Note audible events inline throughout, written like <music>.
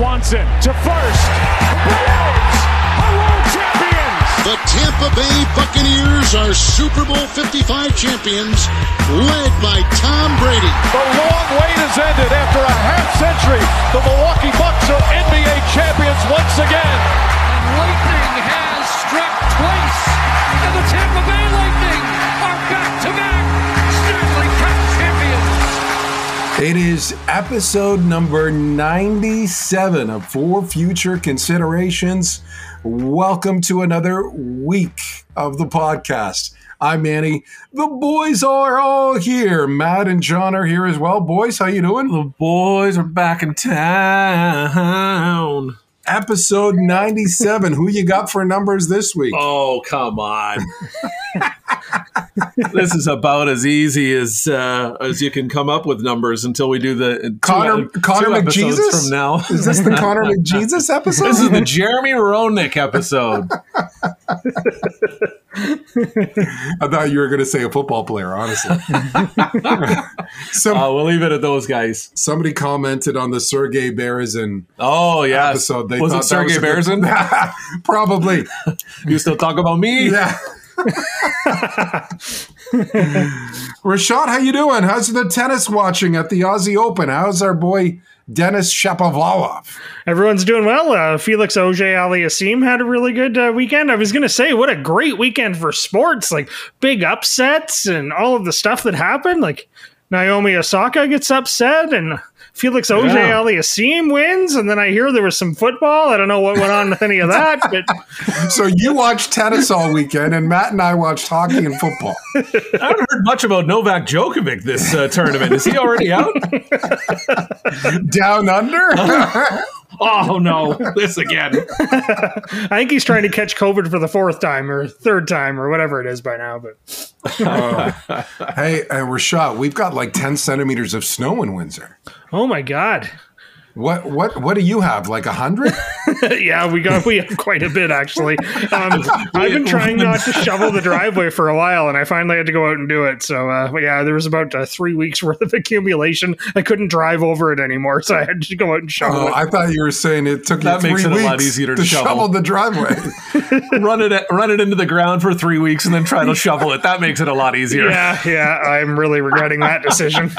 Swanson to first. Braves are world champions. The Tampa Bay Buccaneers are Super Bowl 55 champions, led by Tom Brady. The long wait has ended after a half century. The Milwaukee Bucks are NBA champions once again. And lightning has struck twice, and the Tampa Bay Lightning are back-to-back Stanley It is episode number 97 of For Future Considerations. Welcome to another week of the podcast. I'm Manny. The boys are all here. Matt and John are here as well. Boys, how you doing? The boys are back in town. Episode 97. Who you got for numbers this week? Oh, come on. <laughs> this is about as easy as uh, as you can come up with numbers until we do the two, Connor, two Connor episodes McJesus? from now. Is this the Connor <laughs> McJesus episode? This is the Jeremy Roenick episode. I thought you were going to say a football player, honestly. <laughs> so Uh, we'll leave it at those guys. somebody commented on the Sergey Berezin Oh yeah, episode. They was it Sergey a good-? <laughs> Probably. you still talk about me? Yeah. <laughs> Rashad, how you doing? How's the tennis watching at the Aussie Open? How's our boy Denis Shapovalov? Everyone's doing well. Uh, Felix Auger Aliassime had a really good uh, weekend. I was going to say, what a great weekend for sports! Like big upsets and all of the stuff that happened. Like Naomi Osaka gets upset and Felix Auger Yeah. Aliassime wins, and then I hear there was some football. I don't know what went on with any of <laughs> that, but So you watched tennis all weekend, and Matt and I watched hockey and football. I haven't heard much about Novak Djokovic this uh, tournament. Is he already out? Down under? <laughs> Oh no, this again. I think he's trying to catch COVID for the fourth time or third time or whatever it is by now. But <laughs> hey, uh, Rashad, we've got like 10 centimeters of snow in Windsor. Oh my god, What what what do you have? Like a hundred? <laughs> yeah, we got we have quite a bit actually. Um, I've been trying not to shovel the driveway for a while, and I finally had to go out and do it. So uh, but yeah, there was about uh, three weeks <laughs> worth of accumulation. I couldn't drive over it anymore, so I had to go out and shovel Oh, it. I thought you were saying it took That you makes three it a weeks lot easier to shovel. shovel. the driveway. <laughs> run it run it into the ground for three weeks and then try to shovel it. That makes it a lot easier. Yeah, yeah, I'm really regretting that decision.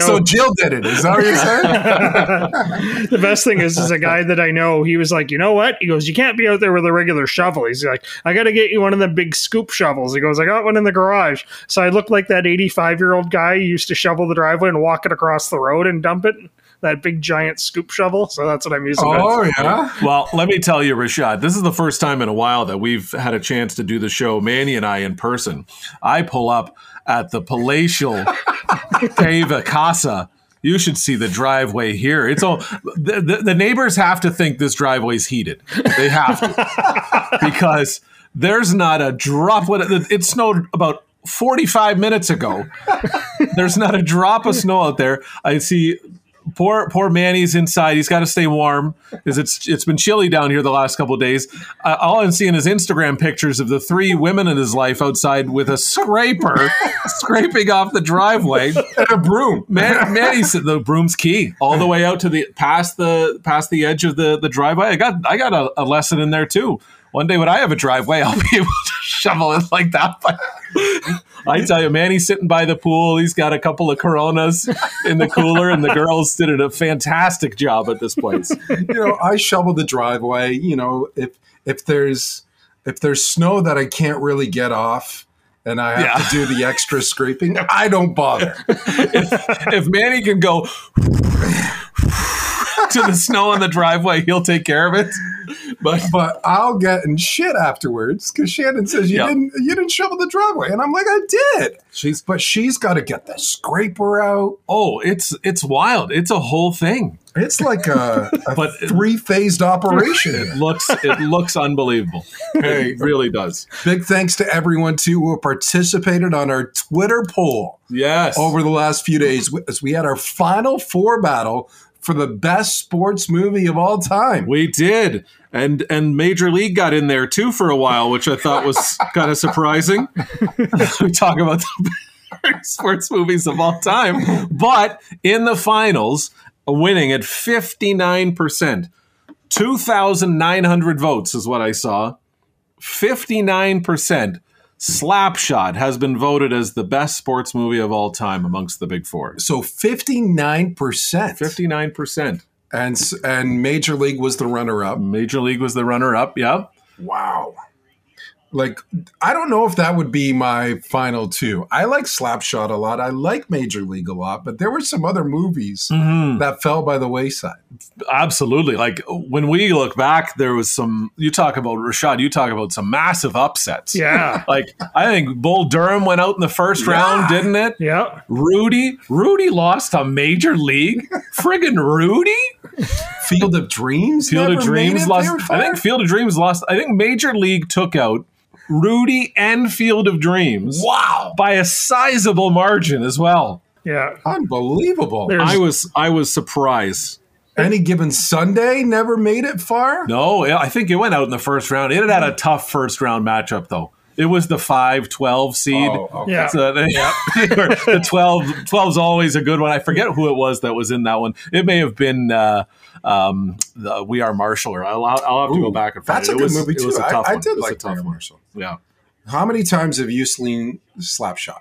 so Jill did it. Is that what you're saying? <laughs> the best thing is, is a guy that I know. He was like, you know what? He goes, you can't be out there with a regular shovel. He's like, I got to get you one of the big scoop shovels. He goes, I got one in the garage. So I look like that 85 year old guy who used to shovel the driveway and walk it across the road and dump it. That big giant scoop shovel. So that's what I'm using. Oh yeah. Well, let me tell you, Rashad, this is the first time in a while that we've had a chance to do the show, Manny and I, in person. I pull up at the palatial <laughs> Pava Casa. You should see the driveway here. It's all the, the, the neighbors have to think this driveway's heated. They have to <laughs> because there's not a droplet. It it snowed about 45 minutes ago. There's not a drop of snow out there. I see poor poor Manny's inside. He's got to stay warm because it's it's been chilly down here the last couple days. Uh, all I'm seeing is Instagram pictures of the three women in his life outside with a scraper <laughs> scraping off the driveway. And a broom. Man, the broom's key all the way out to the past the past the edge of the the driveway. I got I got a, a lesson in there too. One day when I have a driveway, <laughs> I'll be able to shovel it like that. But <laughs> I tell you, Manny's sitting by the pool. He's got a couple of Coronas in the cooler, and the girls did a fantastic job at this place. <laughs> you know, I shovel the driveway. You know, if if there's if there's snow that I can't really get off, and I have Yeah. to do the extra scraping, I don't bother. If Manny can go <laughs> to the snow on the driveway, he'll take care of it. But But I'll get in shit afterwards because Shannon says you Yeah. didn't you didn't shovel the driveway, and I'm like, I did. She's but she's got to get the scraper out. oh, it's it's wild. It's a whole thing. It's like a, <laughs> a But- three phased operation. It looks it looks unbelievable. It really does. Big thanks to everyone too who participated on our Twitter poll Yes. over the last few days as we had our final four battle for the best sports movie of all time. We did. And and Major League got in there too for a while, which I thought was <laughs> kind of surprising. <laughs> we talk about the sports movies of all time. But in the finals, winning at 59%. 2,900 votes is what I saw. 59%. Slapshot has been voted as the best sports movie of all time amongst the big four. So 59%. 59%. And and Major League was the runner up. Major League was the runner up. Yep. Wow. Like I don't know if that would be my final two. I like Slapshot a lot. I like Major League a lot, but there were some other movies Mm-hmm. that fell by the wayside. Absolutely. Like when we look back, there was some, you talk about Rashad, you talk about some massive upsets. Yeah. <laughs> Like I think Bull Durham went out in the first round, didn't it? Yeah. Rudy, Rudy lost to Major League. Friggin' Rudy. Field of Dreams. Field of never made Dreams it lost. I think Field of Dreams lost. I think Major League took out Rudy and Field of Dreams. Wow. By a sizable margin as well. Yeah. Unbelievable. There's- I was I was surprised. Any given Sunday never made it far. No, I think it went out in the first round. It had had a tough first round matchup though. It was the 5 12 seed. Oh, okay. Yeah. So <laughs> they- the 12 12 is always a good one. I forget who it was that was in that one. It may have been uh, um, the We Are Marshall, or I'll, I'll have to go back and find That's it. a It good was- movie it too. was a I, tough I one. did It was like tough Mayor one. Marshall. Yeah. How many times have you seen Slapshot?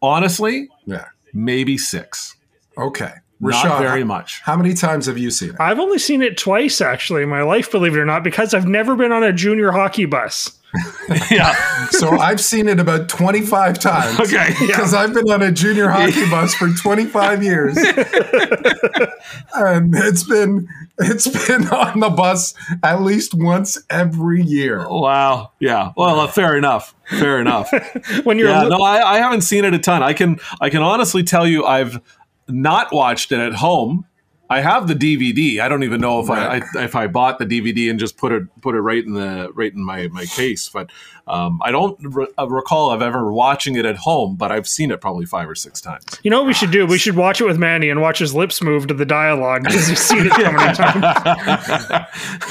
Honestly, Yeah. maybe six. Okay. Not Rashad, very much. How many times have you seen it? I've only seen it twice actually in my life, believe it or not, because I've never been on a junior hockey bus. <laughs> <laughs> yeah. So I've seen it about 25 times. Okay. Because I've been on a junior hockey bus for 25 years. <laughs> and it's been <laughs> it's been on the bus at least once every year. Wow. Yeah. Well, uh, fair enough. Fair enough. <laughs> When you're yeah. li- No, I, I haven't seen it a ton. I can I can honestly tell you I've not watched it at home. I have the DVD. I don't even know if I, I if I bought the DVD and just put it put it right in the right in my my case. But um, I don't re- uh, recall of ever watching it at home. But I've seen it probably five or six times. you know what we should do? We should watch it with Manny and watch his lips move to the dialogue because you've seen it so many <laughs> times.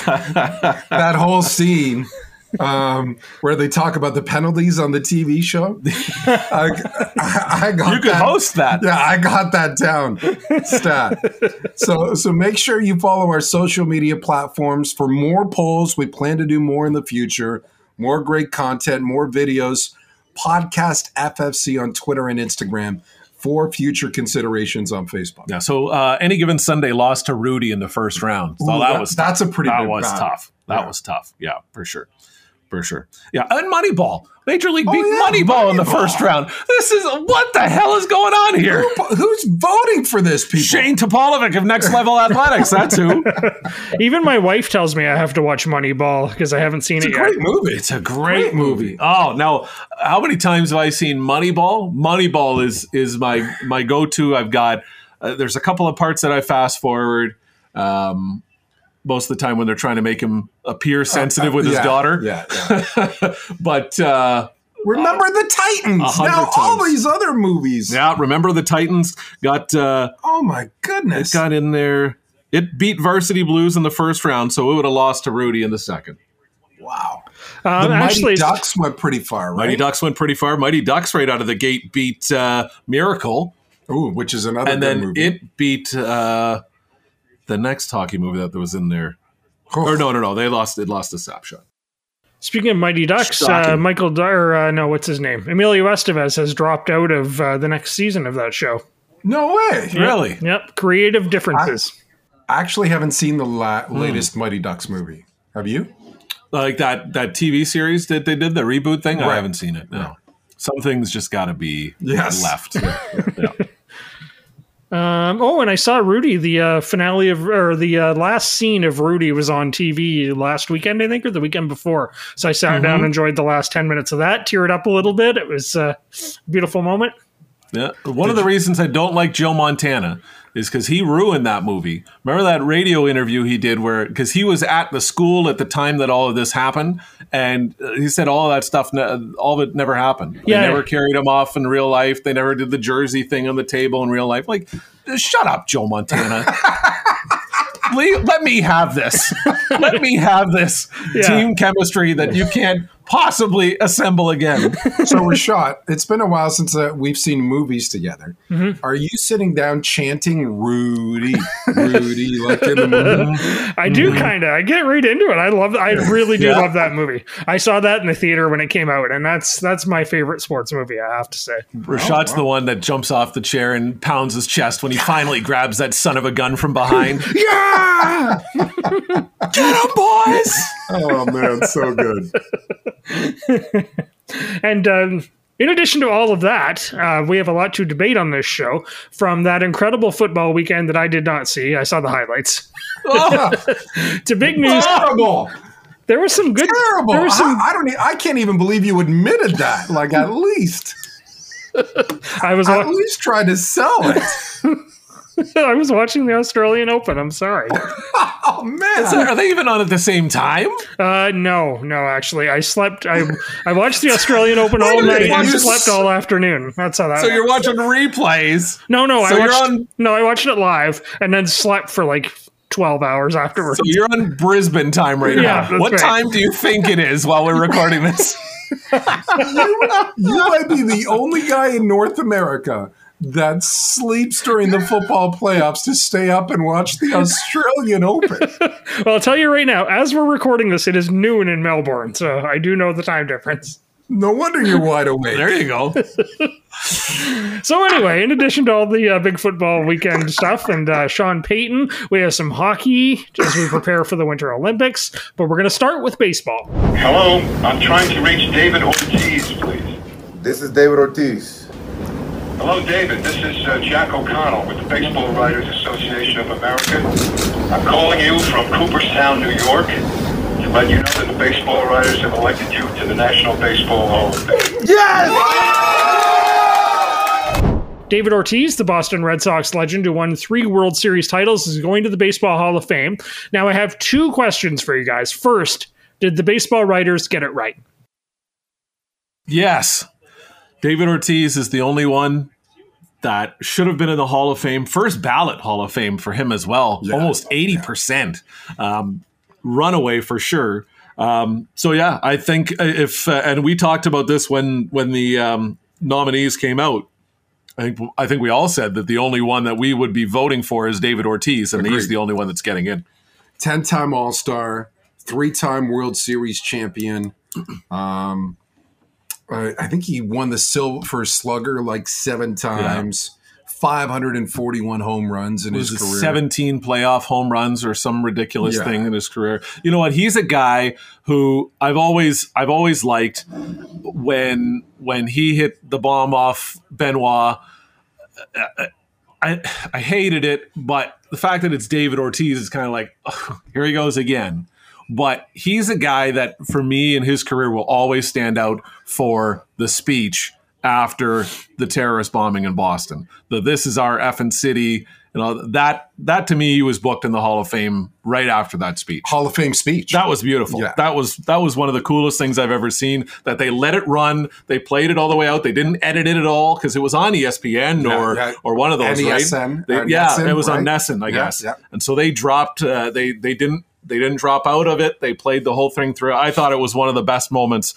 <laughs> That whole scene um, where they talk about the penalties on the TV show. I, <laughs> I, I got You could that- host that. Yeah, I got that down. Stat. So so make sure you follow our social media platforms for more polls. We plan to do more in the future. More great content, more videos. Podcast FFC on Twitter and Instagram for future considerations on Facebook. Yeah. So uh, any given Sunday lost to Rudy in the first round. So Ooh, that, that- was that's a pretty that was battle. tough. That Yeah. was tough. Yeah, for sure. For sure. Yeah. And Moneyball. Major League beat Oh, yeah, Moneyball in the Moneyball. first round. This is what the hell is going on here? Who- Who's voting for this, people? Shane Topolovic of Next Level Athletics. That's who. <laughs> Even my wife tells me I have to watch Moneyball because I haven't seen It's a it yet. great movie. It's a great movie. Oh, now how many times have I seen Moneyball? Moneyball is is my my go to. I've got uh, there's a couple of parts that I fast forward. Um, most of the time when they're trying to make him appear sensitive with his Yeah, daughter. Yeah, yeah. <laughs> but uh, Remember the Titans. hundred Now all these other movies. yeah, remember the Titans got uh, Oh my goodness. it got in there. It beat Varsity Blues in the first round, so it would have lost to Rudy in the second. wow. Um, The actually, Mighty Ducks went pretty far, right? Mighty Ducks went pretty far. Mighty Ducks right out of the gate beat uh, Miracle. Ooh, which is another and good then movie. it beat uh, the next hockey movie that was in there. Or no, no, no, they lost. It lost a Slapshot. speaking of Mighty Ducks, uh, Michael Dar, uh, no, what's his name? Emilio Estevez has dropped out of uh, the next season of that show. No way. Really? Yep, creative differences. I actually haven't seen the la- Hmm. latest Mighty Ducks movie. Have you? Like that that TV series that they did the reboot thing. I haven't seen it. No, some things just got to be Yes. left. <laughs> Yeah. Um, oh, and I saw Rudy. The uh, finale of or the uh, last scene of Rudy was on TV last weekend, I think, or the weekend before. So I sat Mm-hmm. down, and enjoyed the last ten minutes of that, teared up a little bit. It was uh, a beautiful moment. Yeah. One of the reasons I don't like Joe Montana is because he ruined that movie. Remember that radio interview he did where, because he was at the school at the time that all of this happened, and he said all that stuff, all of it never happened. Yeah. They never carried him off in real life. They never did the jersey thing on the table in real life. Like, shut up, Joe Montana. <laughs> Let me have this. <laughs> let me have this Yeah. team chemistry that you can't possibly assemble again. <laughs> So Rashad, it's been a while since uh, we've seen movies together. Mm-hmm. Are you sitting down chanting "Rudy, Rudy" like in the movie? <laughs> I do kind of. I get right into it. I love. I really do Yeah. love that movie. I saw that in the theater when it came out, and that's that's my favorite sports movie. I have to say. Rashad's the one that jumps off the chair and pounds his chest when he finally <laughs> grabs that son of a gun from behind. Yeah! Get him, boys! Oh man, so good. <laughs> And um, in addition to all of that, uh, we have a lot to debate on this show. From that incredible football weekend that I did not see, I saw the highlights. <laughs> to big news, Terrible, there was some good. terrible. There was some. I, I don't. I can't even believe you admitted that. Like at least, <laughs> I was. at least try to sell it. <laughs> I was watching the Australian Open. I'm sorry. <laughs> Oh man, Are they even on at the same time? Uh, no, no. Actually, I slept. I I watched the Australian Open <laughs> all night and you slept all afternoon. That's how that. So you're watching replays. No, no. so I you're watched. on- No, I watched it live and then slept for like twelve hours afterwards. So you're on Brisbane time right Yeah, now. that's What right. time do you think it is while we're recording this? you might be the only guy in North America that sleeps during the football playoffs to stay up and watch the Australian Open. <laughs> Well, I'll tell you right now. As we're recording this, it is noon in Melbourne, so I do know the time difference. No wonder you're wide awake. There you go. <laughs> So anyway, in addition to all the uh, big football weekend stuff and uh, Sean Payton, we have some hockey as we prepare for the Winter Olympics. But we're going to start with baseball. Hello, I'm trying to reach David Ortiz, please. This is David Ortiz. Hello, David. This is uh, Jack O'Connell with the Baseball Writers Association of America. I'm calling you from Cooperstown, New York, to let you know that the baseball writers have elected you to the National Baseball Hall of Fame. Yes! David Ortiz, the Boston Red Sox legend who won three World Series titles, is going to the Baseball Hall of Fame. Now, I have two questions for you guys. First, did the baseball writers get it right? Yes. David Ortiz is the only one that should have been in the Hall of Fame, first ballot Hall of Fame for him as well. Almost 80%. Um, runaway for sure. Um, so yeah, I think if uh, and we talked about this when when the um, nominees came out. I think I think we all said that the only one that we would be voting for is David Ortiz, and he's the only one that's getting in. 10 time All Star, three time World Series champion. Um, I I think he won the Silver Slugger like seven times, 541 home runs in his career. 17 playoff home runs or some ridiculous Yeah. thing in his career. You know what? He's a guy who I've always I've always liked when when he hit the bomb off Benoit. I I hated it, but the fact that it's David Ortiz is kind of like <laughs> "Ugh, here he goes again. But he's a guy that for me in his career will always stand out for the speech after the terrorist bombing in Boston. The this is our effing city. You know that that to me he was booked in the Hall of Fame right after that speech. Hall of Fame speech. That was beautiful. Yeah. That was that was one of the coolest things I've ever seen. That they let it run. They played it all the way out. They didn't edit it at all because it was on ESPN Yeah, or yeah. or one of those, NESN, right? They- uh, yeah, NESN, it was on right? NESN, I guess. And so they dropped. Uh, they they didn't they didn't drop out of it. They played the whole thing through. I thought it was one of the best moments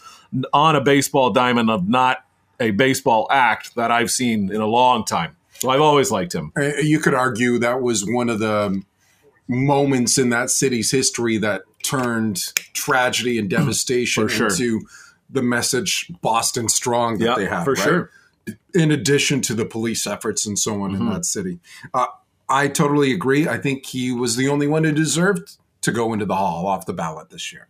on a baseball diamond of not a baseball act that I've seen in a long time. So I've always liked him. Uh, you could argue that was one of the moments in that city's history that turned tragedy and <clears throat> devastation sure. into the message Boston Strong that Yeah, they have. for right? sure. In addition to the police efforts and so on Mm-hmm. in that city. Uh, I totally agree. I think he was the only one who deserved to go into the hall off the ballot this year.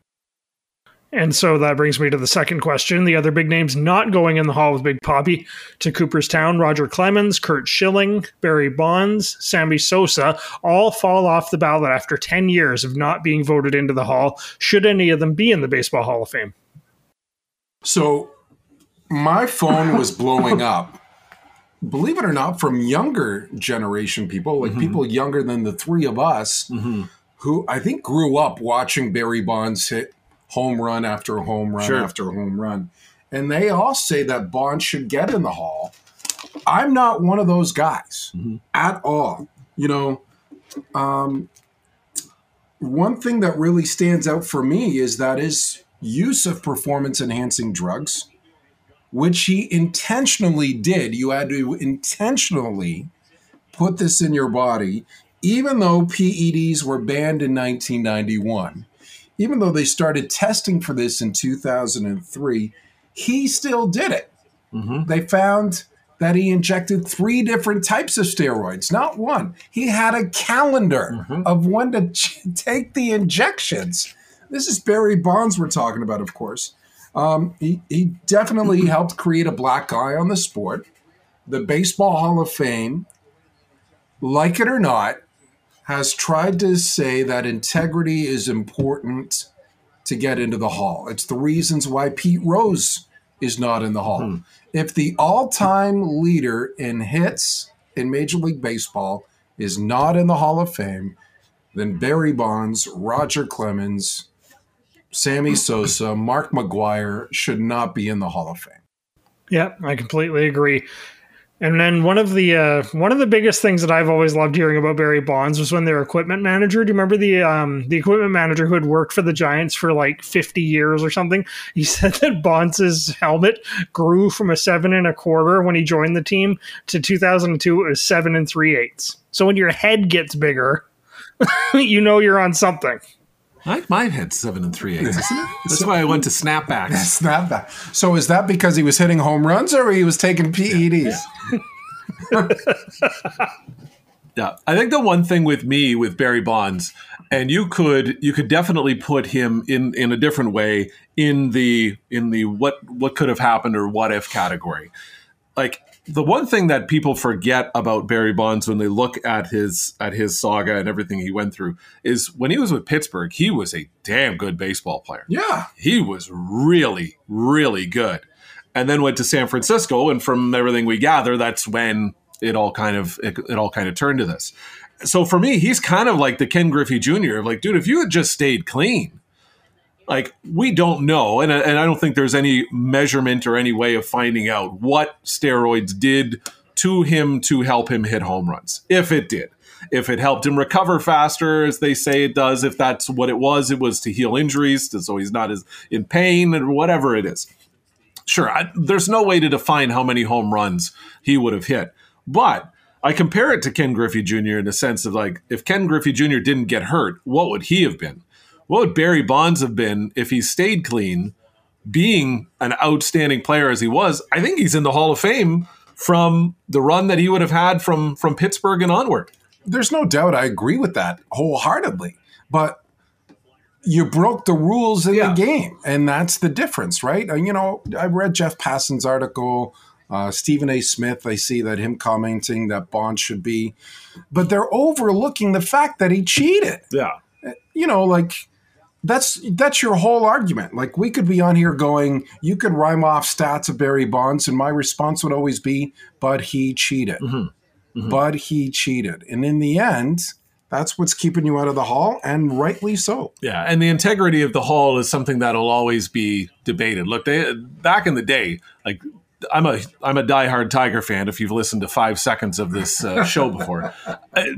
And so that brings me to the second question. The other big names not going in the Hall with Big Poppy to Cooperstown Roger Clemens, Curt Schilling, Barry Bonds, Sammy Sosa all fall off the ballot after 10 years of not being voted into the Hall. Should any of them be in the Baseball Hall of Fame? So my phone was blowing up. Believe it or not, from younger generation people, Mm-hmm. like people younger than the three of us, who I think grew up watching Barry Bonds hit home run after home run Sure. after home run. And they all say that Bonds should get in the hall. I'm not one of those guys Mm-hmm. at all. You know, um, one thing that really stands out for me is that his use of performance enhancing drugs, which he intentionally did. You had to intentionally put this in your body, even though PEDs were banned in 1991. Even though they started testing for this in 2003, he still did it. Mm-hmm. They found that he injected three different types of steroids, not one. He had a calendar mm-hmm. of when to ch- take the injections. This is Barry Bonds we're talking about, of course. Um, he, he definitely mm-hmm. helped create a black eye on the sport. The Baseball Hall of Fame, like it or not, has tried to say that integrity is important to get into the hall. It's the reasons why Pete Rose is not in the hall. Hmm. If the all time leader in hits in Major League Baseball is not in the Hall of Fame, then Barry Bonds, Roger Clemens, Sammy <laughs> Sosa, Mark McGwire should not be in the Hall of Fame. Yeah, I completely agree. And then one of the uh, one of the biggest things that I've always loved hearing about Barry Bonds was when their equipment manager. Do you remember the um, the equipment manager who had worked for the Giants for like fifty years or something? He <laughs> said that Bonds' helmet grew from a seven and a quarter when he joined the team to 2002 it was seven and three eighths. So when your head gets bigger, <laughs> you know you're on something. I, mine had seven and three eighths, isn't it? That's why I went to snapbacks. <laughs> Snap that. So is that because he was hitting home runs or he was taking PEDs? <laughs> Yeah, I think the one thing with me with Barry Bonds, and you could you could definitely put him in in a different way in the in the what what could have happened or what if category. Like the one thing that people forget about Barry Bonds when they look at his at his saga and everything he went through is when he was with Pittsburgh, he was a damn good baseball player. Yeah. He was really really good. And then went to San Francisco and from everything we gather that's when it all kind of it, it all kind of turned to this. So for me, he's kind of like the Ken Griffey Jr. Like, dude, if you had just stayed clean, like we don't know, and and I don't think there's any measurement or any way of finding out what steroids did to him to help him hit home runs, if it did. If it helped him recover faster, as they say it does, if that's what it was, it was to heal injuries, so he's not as in pain or whatever it is. Sure, I, there's no way to define how many home runs he would have hit, but I compare it to Ken Griffey Jr. in the sense of like, if Ken Griffey Jr. didn't get hurt, what would he have been? What would Barry Bonds have been if he stayed clean, being an outstanding player as he was? I think he's in the Hall of Fame from the run that he would have had from from Pittsburgh and onward. There's no doubt I agree with that wholeheartedly. But you broke the rules in Yeah. the game, and that's the difference, right? You know, I read Jeff Passan's article, uh, Stephen A. Smith. I see that him commenting that Bond should be, but they're overlooking the fact that he cheated. Yeah. You know, like that's that's your whole argument. Like we could be on here going, you could rhyme off stats of Barry Bonds, and my response would always be, but he cheated. But he cheated. And in the end, that's what's keeping you out of the hall, and rightly so. Yeah, and the integrity of the hall is something that'll always be debated. Look, they back in the day, like I'm a I'm a diehard Tiger fan. If you've listened to five seconds of this uh, show before, <laughs> uh,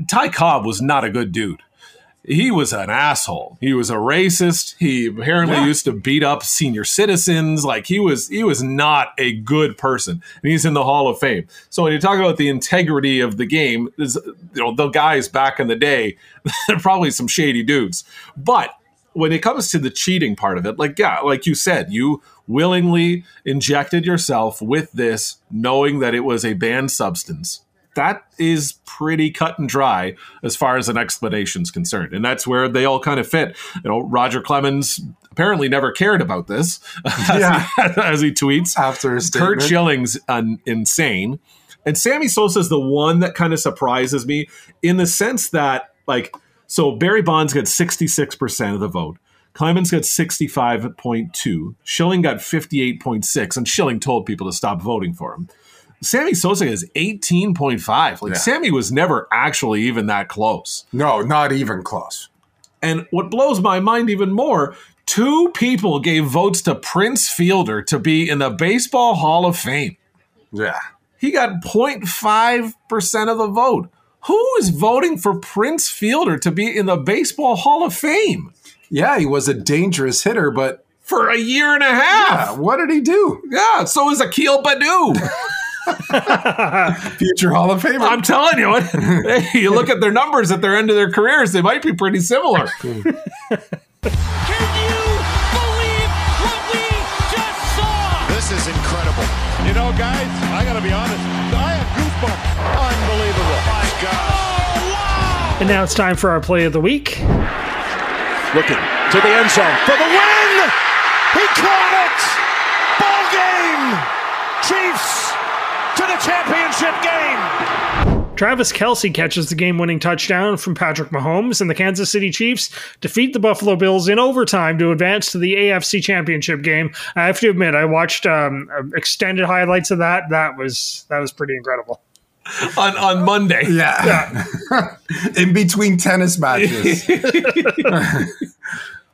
Ty Cobb was not a good dude. He was an asshole. He was a racist. He apparently Yeah. used to beat up senior citizens. Like he was he was not a good person. And he's in the Hall of Fame. So when you talk about the integrity of the game, is you know the guys back in the day, <laughs> they're probably some shady dudes. But when it comes to the cheating part of it, like yeah, like you said, you willingly injected yourself with this, knowing that it was a banned substance. That is pretty cut and dry as far as an explanation is concerned, and that's where they all kind of fit. You know, Roger Clemens apparently never cared about this, <laughs> as, Yeah. he, <laughs> as he tweets. After his Curt. Schilling's un- insane. And Sammy Sosa is the one that kind of surprises me in the sense that, like, so Barry Bonds got 66% of the vote. Clemens got 65.2. Schilling got 58.6. And Schilling told people to stop voting for him. Sammy Sosa is 18.5. Like, Yeah. Sammy was never actually even that close. No, not even close. And what blows my mind even more, two people gave votes to Prince Fielder to be in the Baseball Hall of Fame. Yeah. He got 0.5% of the vote. Who is voting for Prince Fielder to be in the Baseball Hall of Fame Yeah, he was a dangerous hitter, but for a year and a yeah, half? what did he do? Yeah, so is Akil Baddoo. <laughs> <laughs> Future Hall of Famer. I'm telling you, what, <laughs> hey, you look at their numbers at their end of their careers, they might be pretty similar. <laughs> Can you believe what we just saw? This is incredible. You know, guys, I got to be honest. I have goosebumps. Unbelievable. My God. And now it's time for our play of the week. Looking to the end zone for the win. He caught it. Ball game. Chiefs to the championship game. Travis Kelce catches the game winning touchdown from Patrick Mahomes, and the Kansas City Chiefs defeat the Buffalo Bills in overtime to advance to the AFC Championship game. I have to admit, I watched um, extended highlights of that. That was that was pretty incredible. on, on Monday. yeah. <laughs> In between tennis matches. <laughs>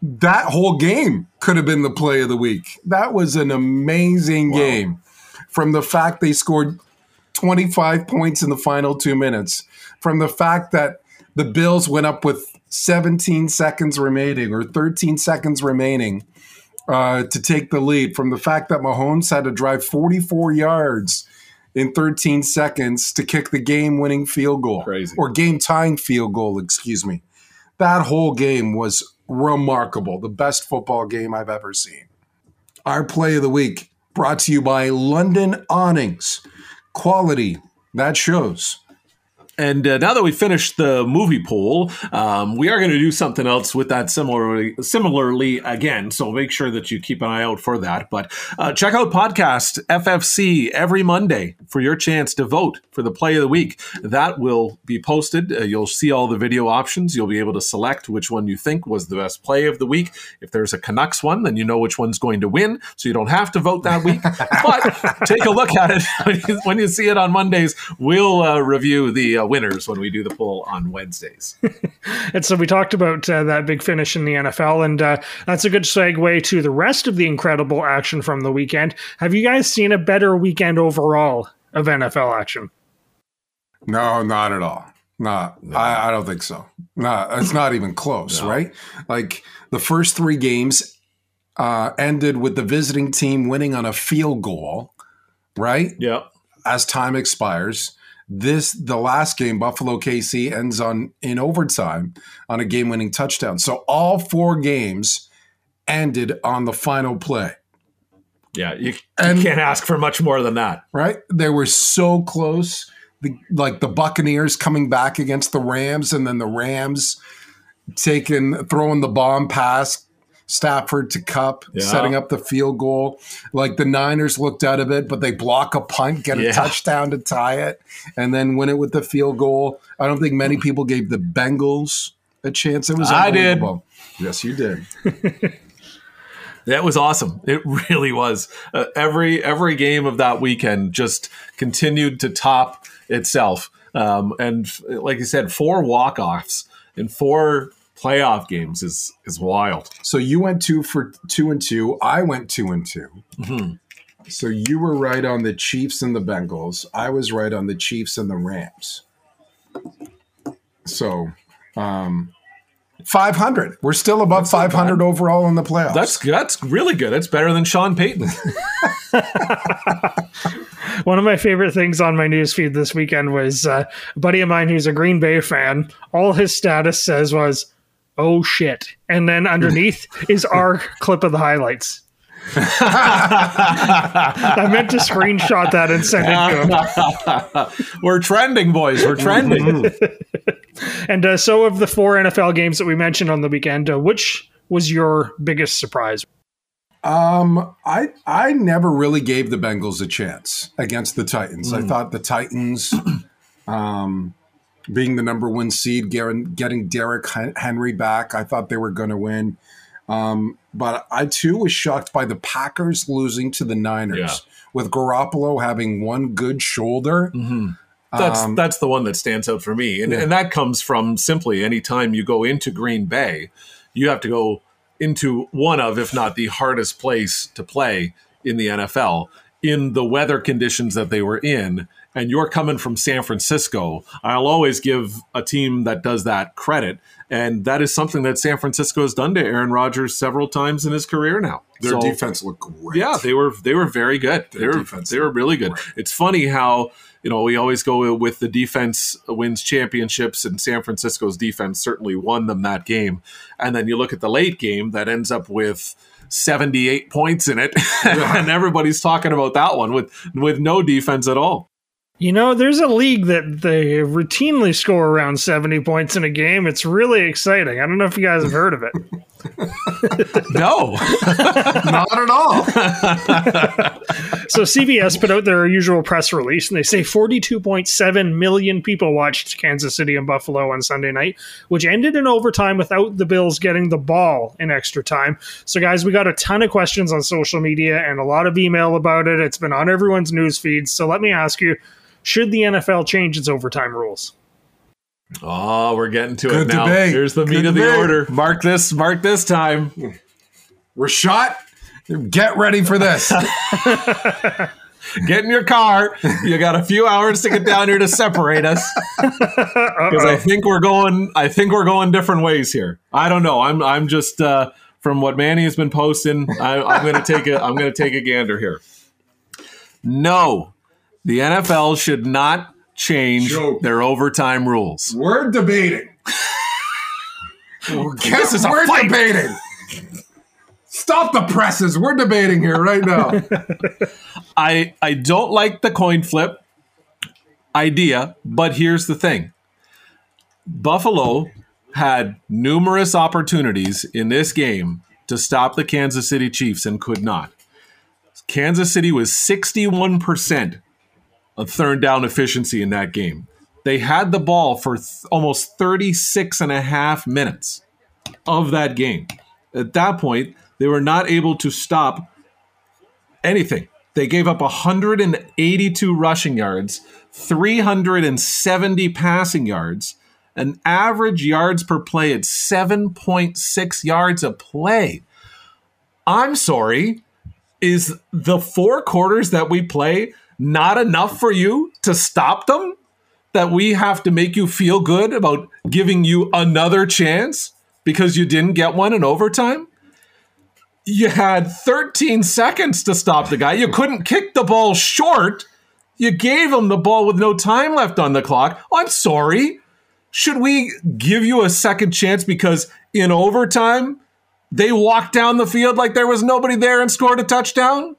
that whole game could have been the play of the week. That was an amazing game. From the fact they scored 25 points in the final two minutes, from the fact that the Bills went up with 17 seconds remaining or 13 seconds remaining uh, to take the lead, from the fact that Mahomes had to drive 44 yards in 13 seconds to kick the game winning field goal Crazy. or game tying field goal, excuse me. That whole game was remarkable. The best football game I've ever seen. Our play of the week brought to you by London Awnings. Quality that shows. And uh, now that we finished the movie pool, um, we are going to do something else with that similarly, similarly again. So make sure that you keep an eye out for that. But uh, check out podcast FFC every Monday for your chance to vote for the play of the week. That will be posted. Uh, you'll see all the video options. You'll be able to select which one you think was the best play of the week. If there's a Canucks one, then you know which one's going to win. So you don't have to vote that week. <laughs> but take a look at it <laughs> when you, when you see it on Mondays. We'll uh, review the uh, winners when we do the poll on Wednesdays. <laughs> And so we talked about uh, that big finish in the NFL, and uh, that's a good segue to the rest of the incredible action from the weekend. Have you guys seen a better weekend overall of NFL action? No, not at all. Not, I, I don't think so. No, it's not even close, right? Like the first three games uh, ended with the visiting team winning on a field goal, right? yep. As time expires. This the last game, Buffalo KC ends on in overtime on a game-winning touchdown. So all four games ended on the final play. Yeah. You, you And- can't ask for much more than that. right? They were so close. The, like the Buccaneers coming back against the Rams, and then the Rams taking throwing the bomb pass Stafford to Kupp, Yeah. setting up the field goal. Like the Niners looked out of it, but they block a punt, get a touchdown to tie it, and then win it with the field goal. I don't think many people gave the Bengals a chance. It was I did. Yes, you did. <laughs> That was awesome. It really was. Uh, every every game of that weekend just continued to top itself. Um, and like you said, four walk offs in four playoff games is is wild. So you went two for two and two. I went two and 2 So you were right on the Chiefs and the Bengals. I was right on the Chiefs and the Rams. So, um, five hundred. We're still above five hundred overall in the playoffs. That's that's really good. It's better than Sean Payton. <laughs> One of my favorite things on my newsfeed this weekend was uh, a buddy of mine who's a Green Bay fan. All his status says was, "Oh shit," and then underneath <laughs> is our clip of the highlights. <laughs> I meant to screenshot that and send it to him. <laughs> We're trending, boys. We're trending. And uh, so, of the four NFL games that we mentioned on the weekend, uh, which was your biggest surprise? Um, I I never really gave the Bengals a chance against the Titans. Mm. I thought the Titans, <clears throat> um, being the number one seed, getting, Derrick Henry back, I thought they were going to win. Um, but I too was shocked by the Packers losing to the Niners Yeah. with Garoppolo having one good shoulder. That's Um, that's the one that stands out for me, and, Yeah. and that comes from simply anytime you go into Green Bay, you have to go into one of, if not the hardest place to play in the NFL in the weather conditions that they were in, and you're coming from San Francisco, I'll always give a team that does that credit. And that is something that San Francisco has done to Aaron Rodgers several times in his career now. Their So- defense looked great. yeah, they were they were very good. They Their were defense they were really good. great. It's funny how you know we always go with the defense wins championships, and San Francisco's defense certainly won them that game. And then you look at the late game that ends up with. 78 points in it <laughs> and everybody's talking about that one with with no defense at all You know, there's a league that they routinely score around 70 points in a game. It's really exciting. I don't know if you guys have heard of it. <laughs> no <laughs> Not at all. So CBS put out their usual press release, and they say 42.7 million people watched Kansas City and Buffalo on Sunday night, which ended in overtime without the Bills getting the ball in extra time. So, guys, we got a ton of questions on social media and a lot of email about it. It's been on everyone's news feeds. So, let me ask you: Should the NFL change its overtime rules? oh we're getting to Good it now debate. here's the meat Good of the order mark this mark this time Rashad, get ready for this. <laughs> get in your car. You got a few hours to get down here to separate us because I think we're going. I think we're going different ways here. I don't know. I'm. I'm just uh, from what Manny has been posting. I, I'm going to take a. I'm going to take a gander here. No, the NFL should not change Joke. their overtime rules. We're debating. this is a We're fight. debating. Stop the presses. We're debating here right now. <laughs> I I don't like the coin flip idea, but here's the thing. Buffalo had numerous opportunities in this game to stop the Kansas City Chiefs and could not. Kansas City was 61% of third down efficiency in that game. They had the ball for th- almost 36 and a half minutes of that game. At that point, they were not able to stop anything. They gave up 182 rushing yards, 370 passing yards, an average yards per play at 7.6 yards a play. I'm sorry, is the four quarters that we play not enough for you to stop them? That we have to make you feel good about giving you another chance because you didn't get one in overtime? you had 13 seconds to stop the guy. You couldn't kick the ball short. You gave him the ball with no time left on the clock. I'm sorry. Should we give you a second chance because in overtime they walked down the field like there was nobody there and scored a touchdown?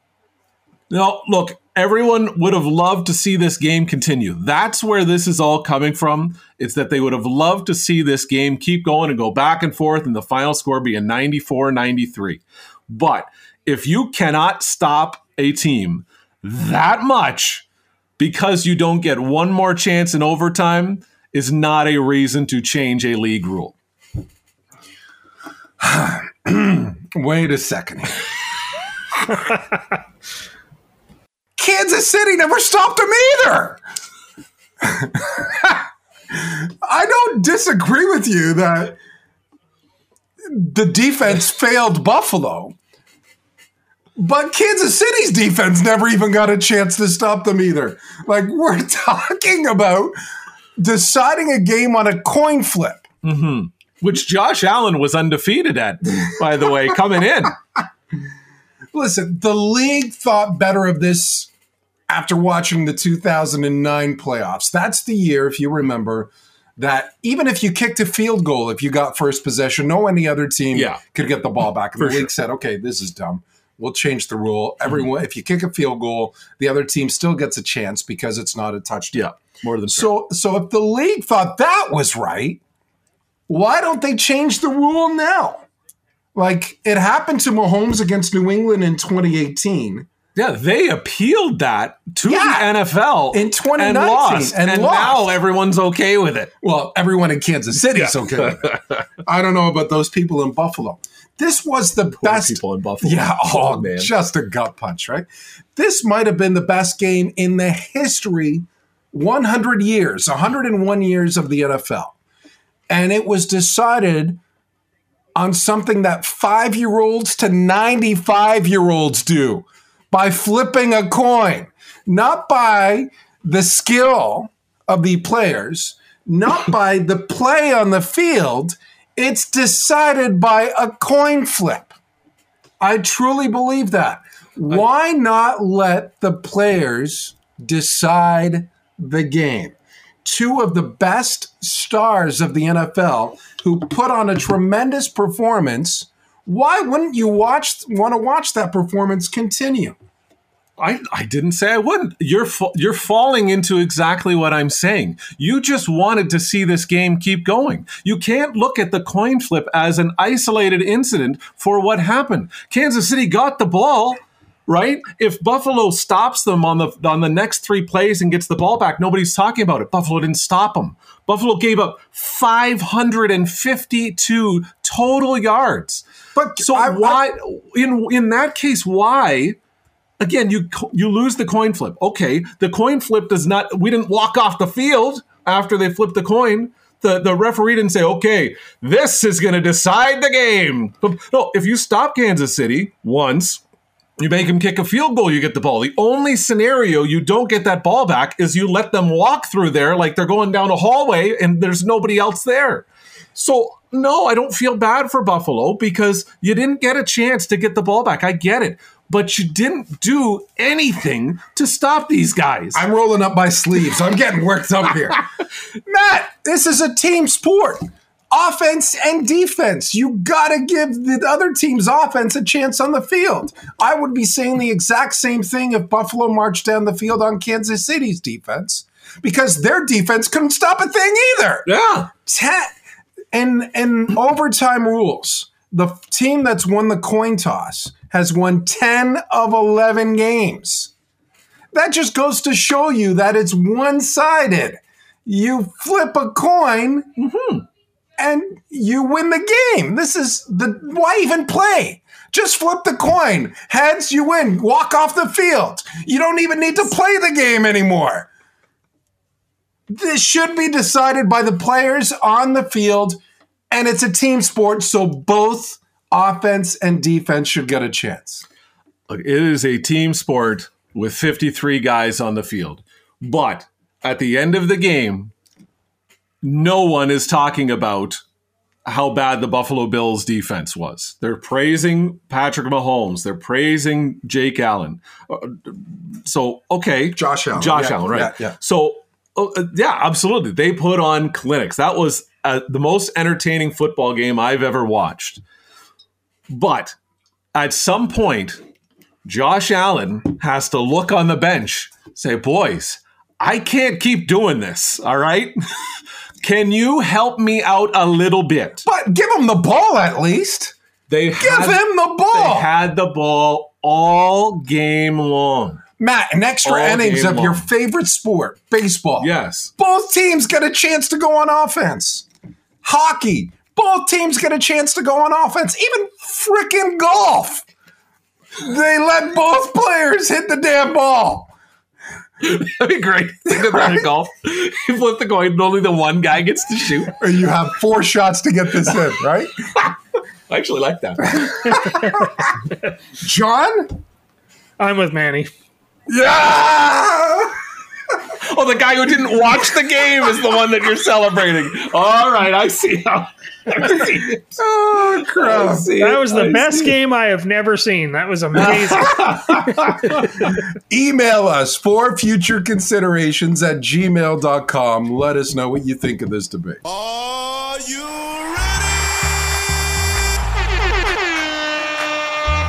No, look, everyone would have loved to see this game continue. That's where this is all coming from. It's that they would have loved to see this game keep going and go back and forth and the final score be a 94 93. But if you cannot stop a team that much because you don't get one more chance in overtime is not a reason to change a league rule. <sighs> <clears throat> Wait a second. <laughs> Kansas City never stopped them either. <laughs> I don't disagree with you that the defense failed Buffalo. But Kansas City's defense never even got a chance to stop them either. Like, we're <laughs> talking about deciding a game on a coin flip. Mm-hmm. Which Josh Allen was undefeated at, by the way, coming in. <laughs> Listen, the league thought better of this after watching the 2009 playoffs. That's the year, if you remember, that even if you kicked a field goal, if you got first possession, no any other team Yeah. could get the ball back. And the league sure. said, okay, this is dumb. We'll change the rule. Mm-hmm. Everyone, if you kick a field goal, the other team still gets a chance because it's not a touchdown. Yeah, more than So, so if the league thought that was right, why don't they change the rule now? Like it happened to Mahomes against New England in 2018. Yeah, they appealed that to Yeah. the NFL In 2019 and lost, and and, lost. now everyone's okay with it. Well, everyone in Kansas City is okay. with it. <laughs> I don't know about those people in Buffalo. This was the best people in Buffalo. Yeah, <laughs> oh, oh, man. just a gut punch, right? This might have been the best game in the history 100 years, 101 years of the NFL. And it was decided on something that 5-year-olds to 95-year-olds do by flipping a coin, not by the skill of the players, not <laughs> by the play on the field. It's decided by a coin flip. I truly believe that. Why not let the players decide the game? Two of the best stars of the NFL who put on a tremendous performance. Why wouldn't you watch want to watch that performance continue? I, I didn't say I wouldn't. You're fa- you're falling into exactly what I'm saying. You just wanted to see this game keep going. You can't look at the coin flip as an isolated incident for what happened. Kansas City got the ball, right? If Buffalo stops them on the on the next three plays and gets the ball back, nobody's talking about it. Buffalo didn't stop them. Buffalo gave up 552 total yards. But So I- I- why in in that case why again you you lose the coin flip. Okay, the coin flip does not we didn't walk off the field after they flipped the coin. The the referee didn't say, "Okay, this is going to decide the game." But no, if you stop Kansas City once, you make him kick a field goal, you get the ball. The only scenario you don't get that ball back is you let them walk through there like they're going down a hallway and there's nobody else there. So, no, I don't feel bad for Buffalo because you didn't get a chance to get the ball back. I get it. But you didn't do anything to stop these guys. I'm rolling up my sleeves. I'm getting worked up here. <laughs> Matt, this is a team sport. Offense and defense. You got to give the other team's offense a chance on the field. I would be saying the exact same thing if Buffalo marched down the field on Kansas City's defense because their defense couldn't stop a thing either. yeah. Ten, and in overtime rules, the team that's won the coin toss has won 10 of 11 games. That just goes to show you that it's one-sided. You flip a coin mm-hmm. and you win the game. This is the why even play? Just flip the coin. Heads, you win. Walk off the field. You don't even need to play the game anymore. This should be decided by the players on the field, and it's a team sport, so both offense and defense should get a chance. Look, it is a team sport with 53 guys on the field. But at the end of the game, no one is talking about how bad the Buffalo Bills defense was. They're praising Patrick Mahomes. They're praising Jake Allen. Uh, So, okay. Josh Allen. Josh Yeah, Allen, right. yeah, yeah. So, uh, uh, yeah, absolutely. They put on clinics. That was uh, the most entertaining football game I've ever watched. But at some point, Josh Allen has to look on the bench, say, boys, I can't keep doing this. All right. <laughs> Can you help me out a little bit? But give him the ball at least. They Give had, him the They ball. had the ball all game long. Matt, an extra All innings of your favorite sport, baseball. Yes. Both teams get a chance to go on offense. Hockey, both teams get a chance to go on offense. Even freaking golf. They let both players hit the damn ball. That'd be great. Think of that in <laughs> golf. You flip the coin, and only the one guy gets to shoot. Or you have four shots to get this in, right? <laughs> I actually like that. <laughs> John? I'm with Manny. Yeah! Oh, the guy who didn't watch the game is the one that you're celebrating. All right, I see how. <laughs> I see. Oh, I crap. That was the I best game I have never seen. That was amazing. <laughs> Email us for future considerations at gmail.com. Let us know what you think of this debate. Are you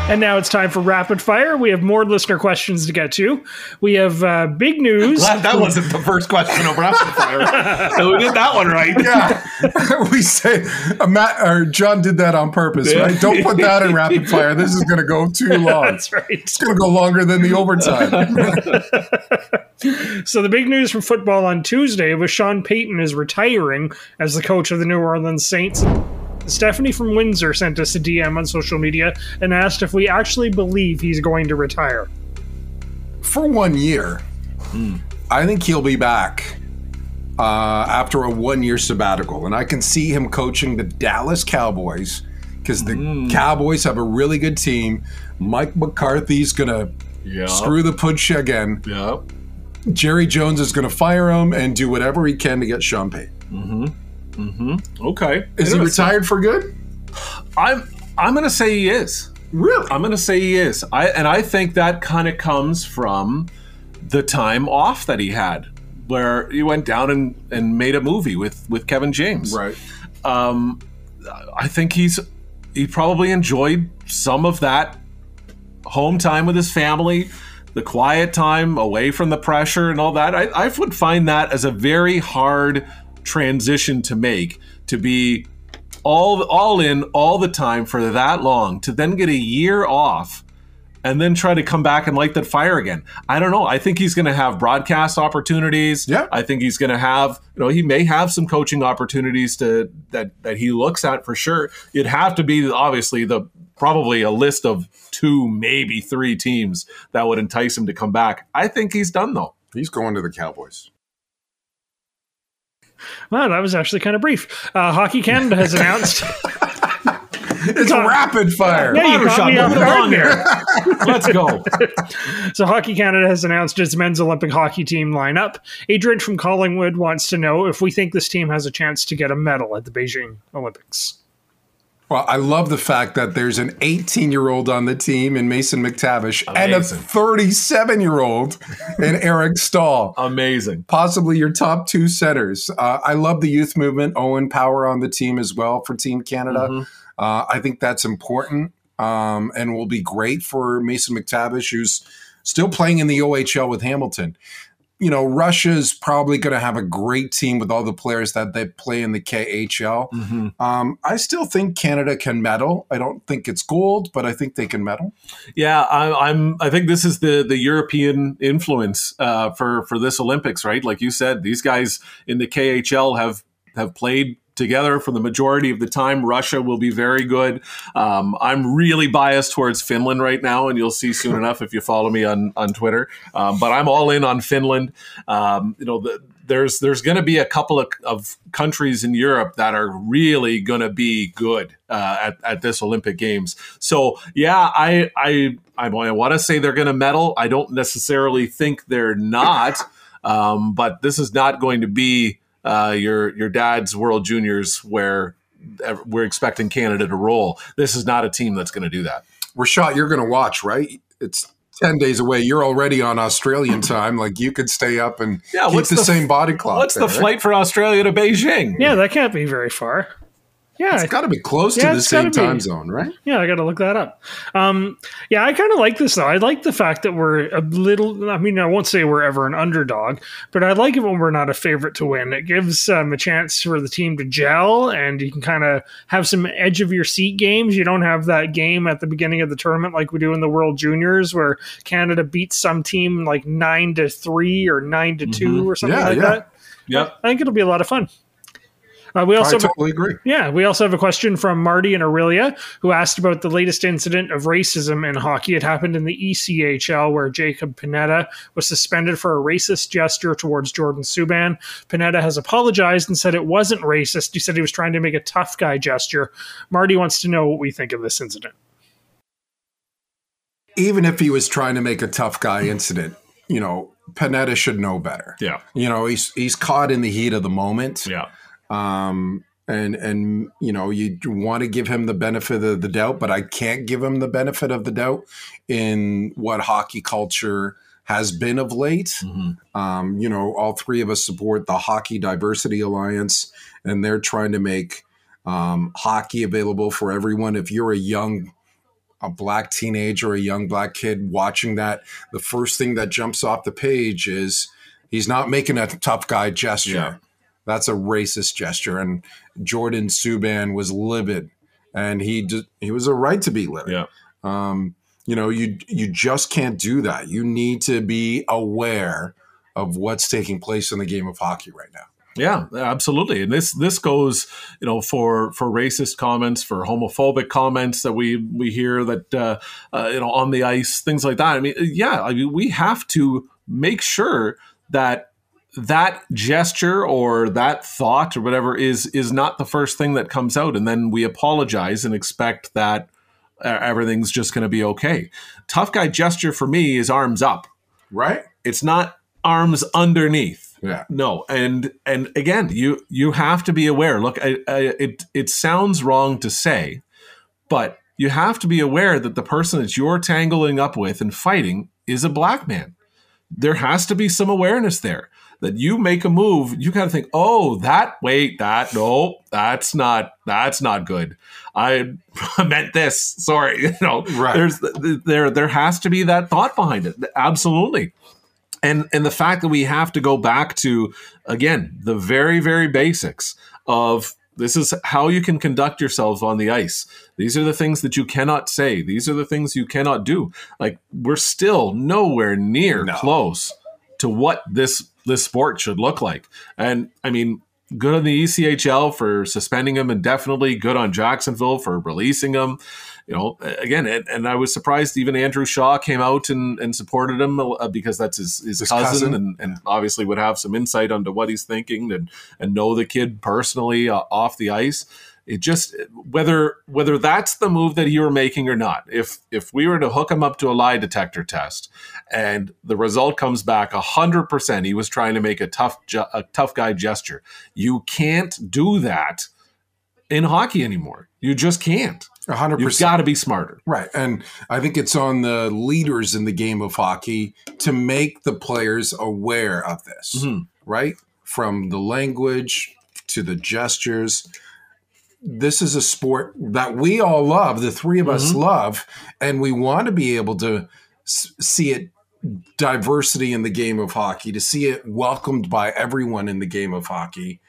and now it's time for rapid fire. We have more listener questions to get to. We have uh, big news. Glad that wasn't the first question over rapid fire. so we did that one right. Yeah, <laughs> we say uh, Matt or John did that on purpose, Yeah. right? <laughs> Don't put that in rapid fire. This is going to go too long. That's <laughs> right. It's going to go longer than the overtime. So the big news from football on Tuesday was Sean Payton is retiring as the coach of the New Orleans Saints. Stephanie from Windsor sent us a DM on social media and asked if we actually believe he's going to retire. For one year, I think he'll be back uh, after a one-year sabbatical, and I can see him coaching the Dallas Cowboys because the Cowboys have a really good team. Mike McCarthy's going to Yeah. Screw the putsch again. Yeah. Jerry Jones is going to fire him and do whatever he can to get Sean paid. Okay. Is he retired for good? I'm I'm gonna say he is. Really? I'm gonna say he is. I and I think that kind of comes from the time off that he had, where he went down and, and made a movie with with Kevin James. right. Um, I think he's he probably enjoyed some of that home time with his family, the quiet time away from the pressure and all that. I, I would find that as a very hard transition to make to be all all in all the time for that long to then get a year off and then try to come back and light that fire again. I don't know. I think he's going to have broadcast opportunities. Yeah. I think he's going to have, you know, he may have some coaching opportunities to that that he looks at for sure. It'd have to be obviously the probably a list of two, maybe three teams that would entice him to come back. I think he's done though. He's going to the Cowboys. Wow, that was actually kind of brief. Uh, Hockey Canada has <laughs> announced. It's rapid fire. Yeah, you caught me off Move guard there. <laughs> Let's go. <laughs> So Hockey Canada has announced its men's Olympic hockey team lineup. Adrian from Collingwood wants to know if we think this team has a chance to get a medal at the Beijing Olympics. Well, I love the fact that there's an 18 year old on the team in Mason McTavish and a 37 year old in <laughs> Eric Staal. Amazing. Possibly your top two centers. Uh, I love the youth movement. Owen Power on the team as well for Team Canada. Uh, I think that's important um, and will be great for Mason McTavish, who's still playing in the OHL with Hamilton. You know, Russia's probably going to have a great team with all the players that they play in the KHL. Um, I still think Canada can medal. I don't think it's gold, but I think they can medal. Yeah, I, I'm. I think this is the the European influence uh, for for this Olympics, right? Like you said, these guys in the KHL have have played together for the majority of the time. Russia will be very good. Um, I'm really biased towards Finland right now, and you'll see soon enough if you follow me on on Twitter. Um, but I'm all in on Finland. Um, you know, the, there's there's going to be a couple of, of countries in Europe that are really going to be good uh, at, at this Olympic Games. So yeah, I I I, want to say they're going to medal. I don't necessarily think they're not, um, but this is not going to be uh, your your dad's World Juniors where we're expecting Canada to roll. This is not a team that's going to do that. Rashad, you're going to watch, right? It's 10 days away. You're already on Australian time. Like you could stay up and Yeah, keep what's the, the- same body clock. What's the there, right? flight for Australia to Beijing? Yeah, that can't be very far. Yeah, It's got to be close Yeah, to the same time zone, right? Yeah, I got to look that up. Um, yeah, I kind of like this though. I like the fact that we're a little. I mean, I won't say we're ever an underdog, but I like it when we're not a favorite to win. It gives um, a chance for the team to gel, and you can kind of have some edge of your seat games. You don't have that game at the beginning of the tournament like we do in the World Juniors, where Canada beats some team like nine to three or nine to 2 or something Yeah, like yeah. that. Yep. I think it'll be a lot of fun. Uh, we I also totally agree. yeah, we also have a question from Marty and Aurelia, who asked about the latest incident of racism in hockey. It happened in the ECHL, where Jacob Panetta was suspended for a racist gesture towards Jordan Subban. Panetta has apologized and said it wasn't racist. He said he was trying to make a tough guy gesture. Marty wants to know what we think of this incident. Even if he was trying to make a tough guy incident, you know, Panetta should know better. Yeah. You know, he's he's caught in the heat of the moment. Yeah. Um, and and you know you want to give him the benefit of the doubt, but I can't give him the benefit of the doubt in what hockey culture has been of late. Um, you know, all three of us support the Hockey Diversity Alliance, and they're trying to make um, hockey available for everyone. If you're a young a black teenager, a young black kid watching that, the first thing that jumps off the page is he's not making a tough guy gesture. Yeah. That's a racist gesture. And Jordan Subban was livid, and he just, he was a right to be livid. Yeah. Um, you know, you you just can't do that. You need to be aware of what's taking place in the game of hockey right now. Yeah, absolutely. And this this goes, you know, for for racist comments, for homophobic comments that we we hear that uh, uh, you know on the ice, things like that. I mean, yeah, I mean, we have to make sure that that gesture or that thought or whatever is is not the first thing that comes out, and then we apologize and expect that uh, everything's just going to be okay. Tough guy gesture for me is arms up. Right? It's not arms underneath. Yeah. No, and and again, you you have to be aware. Look, I, I, it it sounds wrong to say, but you have to be aware that the person that you're tangling up with and fighting is a black man. There has to be some awareness there that you make a move, you got to think, oh, that wait, that no, that's not that's not good. I <laughs> meant this. Sorry, <laughs> you know. Right. There's there there has to be that thought behind it. Absolutely and and the fact that we have to go back to again the very very basics of this is how you can conduct yourselves on the ice these are the things that you cannot say these are the things you cannot do like we're still nowhere near No. close to what this this sport should look like and i mean good on the echl for suspending him indefinitely good on jacksonville for releasing him you know, again, and, and I was surprised even Andrew Shaw came out and, and supported him uh, because that's his, his, His cousin, cousin. And, and obviously would have some insight onto what he's thinking and, and know the kid personally uh, off the ice. It just whether whether that's the move that you were making or not. If if we were to hook him up to a lie detector test and the result comes back hundred percent, he was trying to make a tough a tough guy gesture. You can't do that in hockey anymore. You just can't. A hundred You've got to be smarter. Right. And I think it's on the leaders in the game of hockey to make the players aware of this, Mhm. right? From the language to the gestures. This is a sport that we all love, the three of us love, and we want to be able to s- see it diversity in the game of hockey, to see it welcomed by everyone in the game of hockey.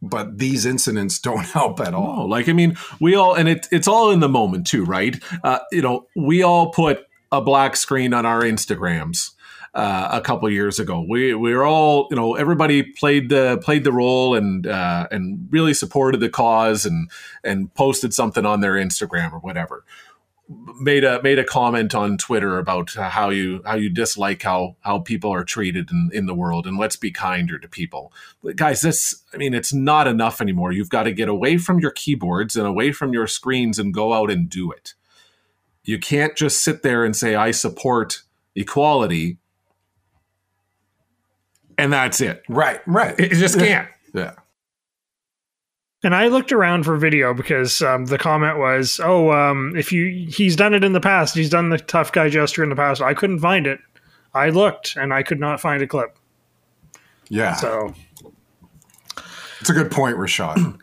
But these incidents <laughs> don't help at all. Oh, like I mean, we all and it, it's all in the moment too, right? Uh, you know, we all put a black screen on our Instagrams uh, a couple years ago. We we were all you know everybody played the played the role and uh, and really supported the cause and and posted something on their Instagram or whatever. Made a made a comment on Twitter about how you how you dislike how how people are treated in, in the world and let's be kinder to people. But guys, this I mean it's not enough anymore. You've got to get away from your keyboards and away from your screens and go out and do it. You can't just sit there and say I support equality and that's it. Right, right. It just can't. Yeah. And I looked around for video because um, the comment was, "Oh, um, if you he's done it in the past. He's done the tough guy gesture in the past." I couldn't find it. I looked and I could not find a clip. Yeah. So It's a good point, Rashad.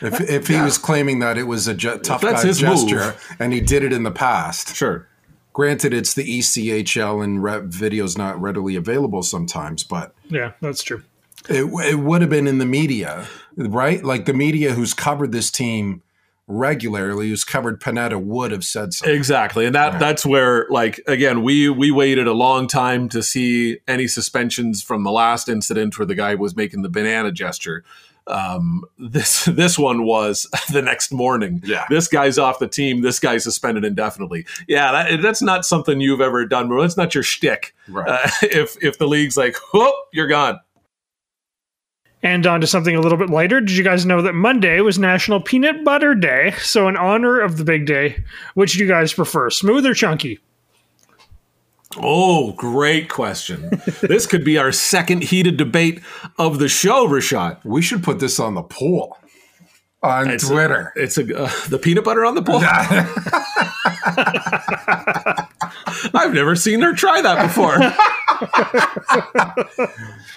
If, if he was claiming that it was a ge- tough guy his move. gesture and he did it in the past, Sure. Granted it's the ECHL and re- video's not readily available sometimes, but yeah, that's true. it, it would have been in the media, right? Like the media who's covered this team regularly, who's covered Panetta, would have said something. Exactly, and that that's where, like, again, we we waited a long time to see any suspensions from the last incident where the guy was making the banana gesture. Um, this <laughs> this one was <laughs> the next morning. Yeah. this guy's off the team. This guy's suspended indefinitely. Yeah, that, that's not something you've ever done. bro. That's not your shtick. Right. Uh, <laughs> if if the league's like, whoop, you're gone. And on to something a little bit lighter. Did you guys know that Monday was National Peanut Butter Day? So, in honor of the big day, which do you guys prefer, smooth or chunky? Oh, great question. this could be our second heated debate of the show, Rashad. We should put this on the poll on It's a- Twitter. it's a uh, the peanut butter on the pole. <laughs> I've never seen her try that before. <laughs>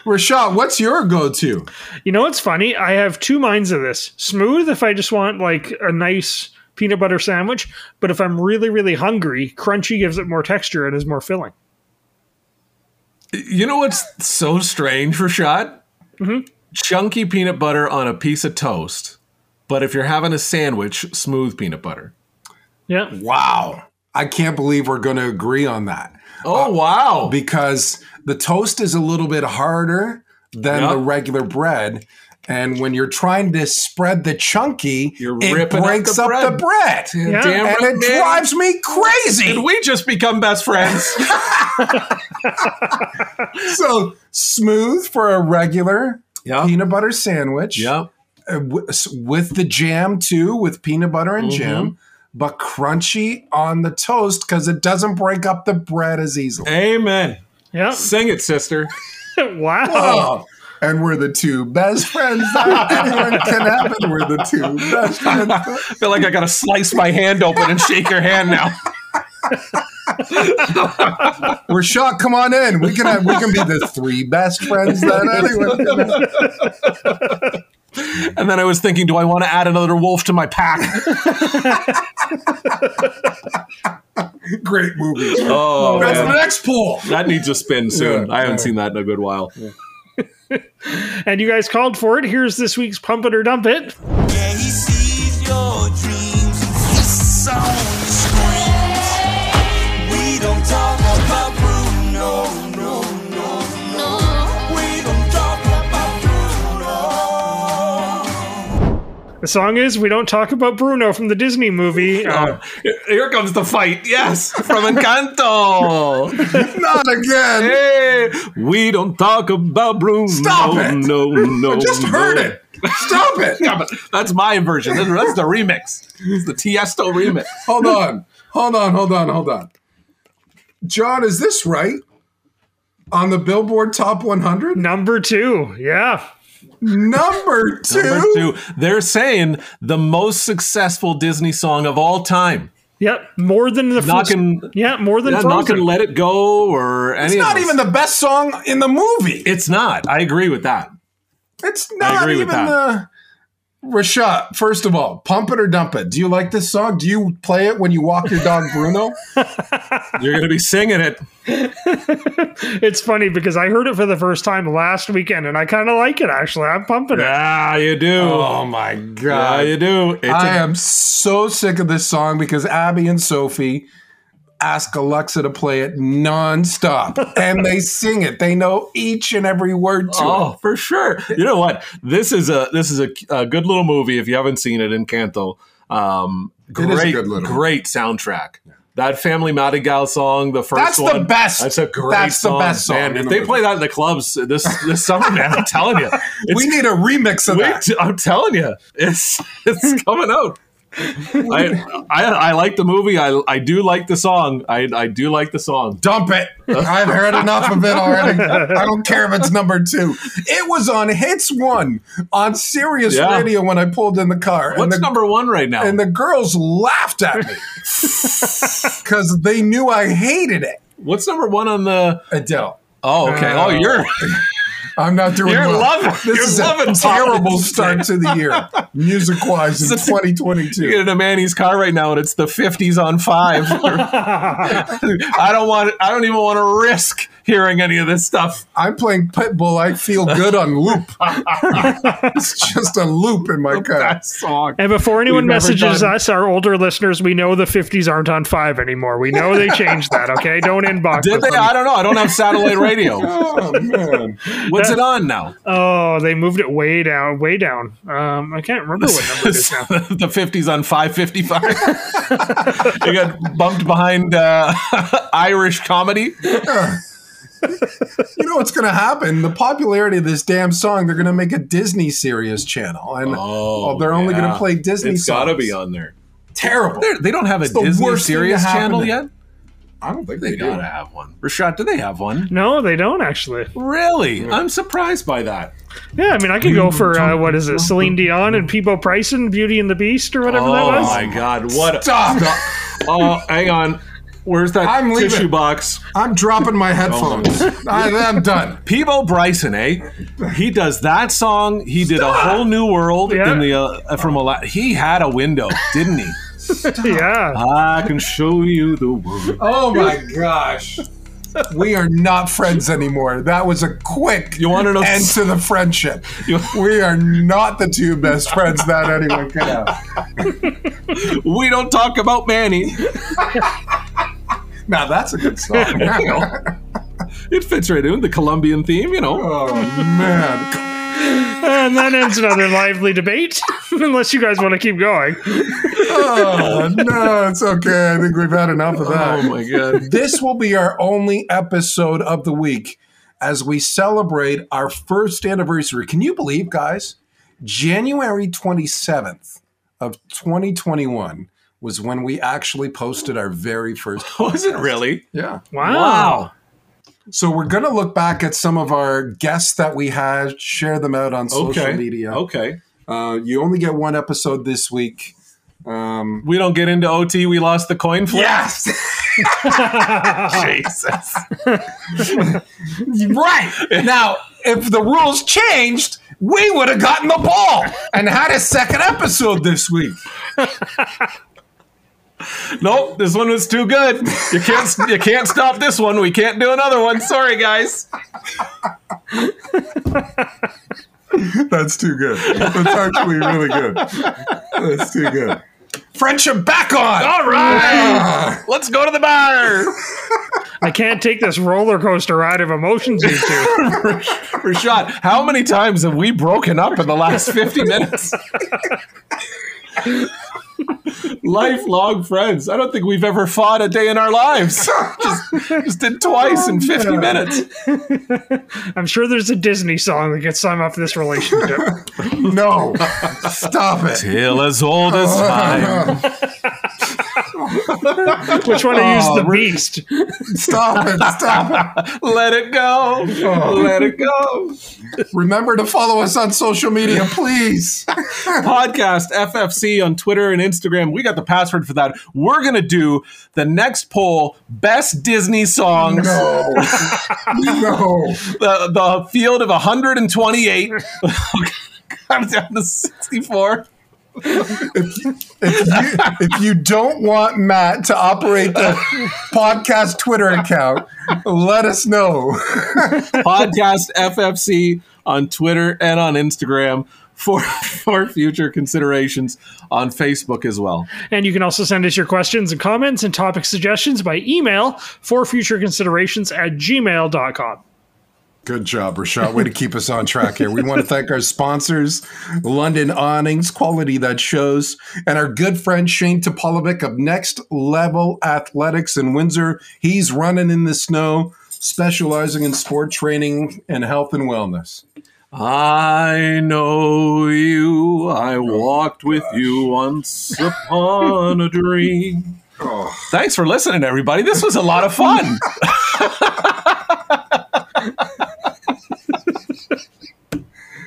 Rashad, what's your go to? You know what's funny? I have two minds of this. Smooth if I just want like a nice peanut butter sandwich, but if I'm really, really hungry, crunchy gives it more texture and is more filling. you know what's so strange, Rashad? Mm-hmm. Chunky peanut butter on a piece of toast, but if you're having a sandwich, smooth peanut butter. Yeah. Wow. I can't believe we're going to agree on that. Oh uh, wow! because the toast is a little bit harder than Yep. the regular bread. And when you're trying to spread the chunky, You're it ripping up breaks the up bread. the bread. Yeah. Damn And right, it man. drives me crazy. Did we just become best friends? <laughs> <laughs> so smooth for a regular yeah. peanut butter sandwich. Yeah. Uh, w- s- with the jam too, with peanut butter and Mm-hmm. jam. but crunchy on the toast because it doesn't break up the bread as easily. Amen. Yeah. Sing it, sister. <laughs> wow. Oh, and we're the two best friends that anyone can have, and we're the two best friends. <laughs> I feel like I gotta slice my hand open and shake your hand now. <laughs> We're shocked. Come on in. We can have, we can be the three best friends that anyone can have. And then I was thinking, do I want to add another wolf to my pack? <laughs> Great movie. Oh, That's the man. next poll. that needs a spin soon. Yeah, I haven't yeah. seen that in a good while. And you guys called for it. Here's this week's Pump It or Dump It. Yeah, The song is We Don't Talk About Bruno from the Disney movie. Uh, here comes the fight. Yes, from Encanto. <laughs> Not again. hey, we don't talk about Bruno. Stop it. No, no, <laughs> I just no. heard it. Stop it. Yeah, but that's my version. That's that's the remix. It's the Tiesto remix. Hold on. Hold on. Hold on. Hold on. John, is this right? On the Billboard Top 100? number two. Yeah. Number two. Number two, they're saying the most successful Disney song of all time. Yep. More than the Not Frozen- gonna- Yeah, more than Yeah, not Frozen. gonna let it go or any. It's not those. even the best song in the movie. It's not. I agree with that. It's not agree with even the. Rashad, first of all, pump it or dump it. Do you like this song? Do you play it when you walk your dog Bruno? <laughs> You're gonna be singing it. <laughs> it's funny because I heard it for the first time last weekend and I kind of like it actually. I'm pumping it. Yeah, you do. oh my yeah, god! you do. It's I a- am so sick of this song because Abby and Sophie ask Alexa to play it nonstop, and they sing it. They know each and every word to Oh, it. for sure. You know what? This is a this is a, a good little movie. If you haven't seen it, Encanto. Um, It is a great, great soundtrack. That Family Madrigal song, the first That's the best. That's a great. That's the best song Man, if they play that in the clubs this this summer, man, I'm telling you, <laughs> We need a remix of we- that. I'm telling you, it's it's <laughs> coming out. I, I I like the movie. I I do like the song. I I do like the song. Dump it. <laughs> I've heard enough of it already. I don't care if it's number two. It was on Hits One on Sirius Yeah. Radio when I pulled in the car. What's the, number one right now? And the girls laughed at me <laughs> because they knew I hated it. What's number one on the? Adele. Oh, okay. oh, you're uh, I'm not doing You're well. loving- This you're is loving a terrible Pop. start to the year, <laughs> music wise, in You're 2022. in a Manny's car right now, and it's the 50s on five. <laughs> <laughs> I don't want. I don't even want to risk hearing any of this stuff. I'm playing Pitbull. I feel good on loop. <laughs> it's just a loop in my car. That song. And before anyone We've messages done- us, our older listeners, we know the 50s aren't on five anymore. We know they changed that, okay? Don't inbox Did they? on- I don't know. I don't have satellite radio. <laughs> Oh man. What's it on now? Oh, they moved it way down, way down. Um, I can't remember what number it is now. <laughs> the 50s on 555. they got bumped behind uh, Irish comedy. <laughs> You know what's going to happen? The popularity of this damn song, they're going to make a Disney Sirius channel, and well, they're only going to Oh, play Disney It's songs. got to be on there. Terrible. They're, they don't have a It's Disney worst thing to Sirius channel to- yet. I don't think They they do. gotta have one. Rashad, do they have one? No, they don't actually. Really? I'm surprised by that. Yeah, I mean, I could go for uh, what is it, Celine Dion and Peabo Bryson, Beauty and the Beast, or whatever that was. oh was. my God! What? a- Stop. <laughs> Oh, hang on. Where's that I'm leaving. tissue box? I'm dropping my <laughs> headphones. I, I'm done. Peabo Bryson, eh? He does that song. He did a whole new world Yeah. in the uh, from a. La- he had a window, didn't he? <laughs> yeah. I can show you the world. Oh my gosh. We are not friends anymore. That was a quick You wanna know- end to the friendship. You- <laughs> we are not the two best friends that anyone can have. We don't talk about Manny. Now that's a good song. <laughs> It fits right in the Colombian theme, you know. oh <laughs> man. And that ends another lively debate, <laughs> unless you guys want to keep going. Oh no, it's okay. I think we've had enough of that. Oh my God! this will be our only episode of the week as we celebrate our first anniversary. Can you believe, guys? January 27th of 2021 was when we actually posted our very first. <laughs> Was it really? Yeah. Wow. So we're going to look back at some of our guests that we had, share them out on social Okay. media. Okay. Uh, you only get one episode this week. Um, We don't get into OT. We lost the coin flip. yes, <laughs> <laughs> Jesus. right. Now, if the rules changed, we would have gotten the ball and had a second episode this week. Nope, this one was too good. You can't you can't stop this one. We can't do another one. Sorry, guys. That's too good. That's actually really good. That's too good. Friendship back on. All right, ah. let's go to the bar. I can't take this roller coaster ride of emotions you two. <laughs> Rashad, how many times have we broken up in the last fifty minutes? <laughs> Lifelong friends. I don't think we've ever fought a day in our lives. <laughs> Just, just did twice in 50 minutes. <laughs> I'm sure there's a Disney song that gets sum up this relationship. <laughs> No, stop it. Till as old as time. <laughs> Which one to use Oh, the re- beast? Stop it. Stop it. Let it go. Oh. Let it go. Remember to follow us on social media, please. Podcast FFC on Twitter and Instagram. We got the password for that. We're going to do the next poll best Disney songs. No. No. The, the field of 128. <laughs> Comes down to 64. If you, if you don't want Matt to operate the podcast Twitter account, let us know. Podcast FFC on Twitter and on Instagram for, for future considerations on Facebook as well. And you can also send us your questions and comments and topic suggestions by email for future considerations at gmail.com. Good job, Rashad. Way to keep us on track here. We want to thank our sponsors, London Awnings, quality that shows, and our good friend Shane Topolovic of Next Level Athletics in Windsor. He's running in the snow, specializing in sport training and health and wellness. I know you. I oh, walked with you once upon a dream. <laughs> Oh. Thanks for listening, everybody. This was a lot of fun. <laughs>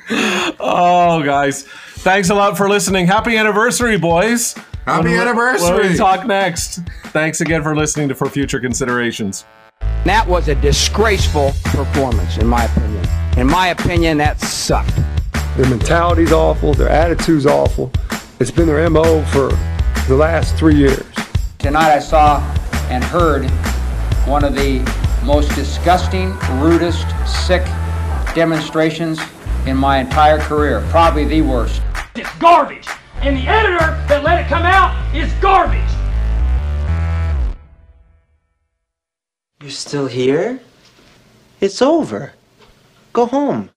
oh, guys. Thanks a lot for listening. Happy anniversary, boys. Happy When anniversary. When we talk next. Thanks again for listening to For Future Considerations. That was a disgraceful performance, in my opinion. In my opinion, that sucked. Their mentality's awful. Their attitude's awful. It's been their MO for the last three years. Tonight I saw and heard one of the most disgusting, rudest, sick demonstrations in my entire career. Probably the worst. It's garbage. And the editor that let it come out is garbage. You're still here? It's over. Go home.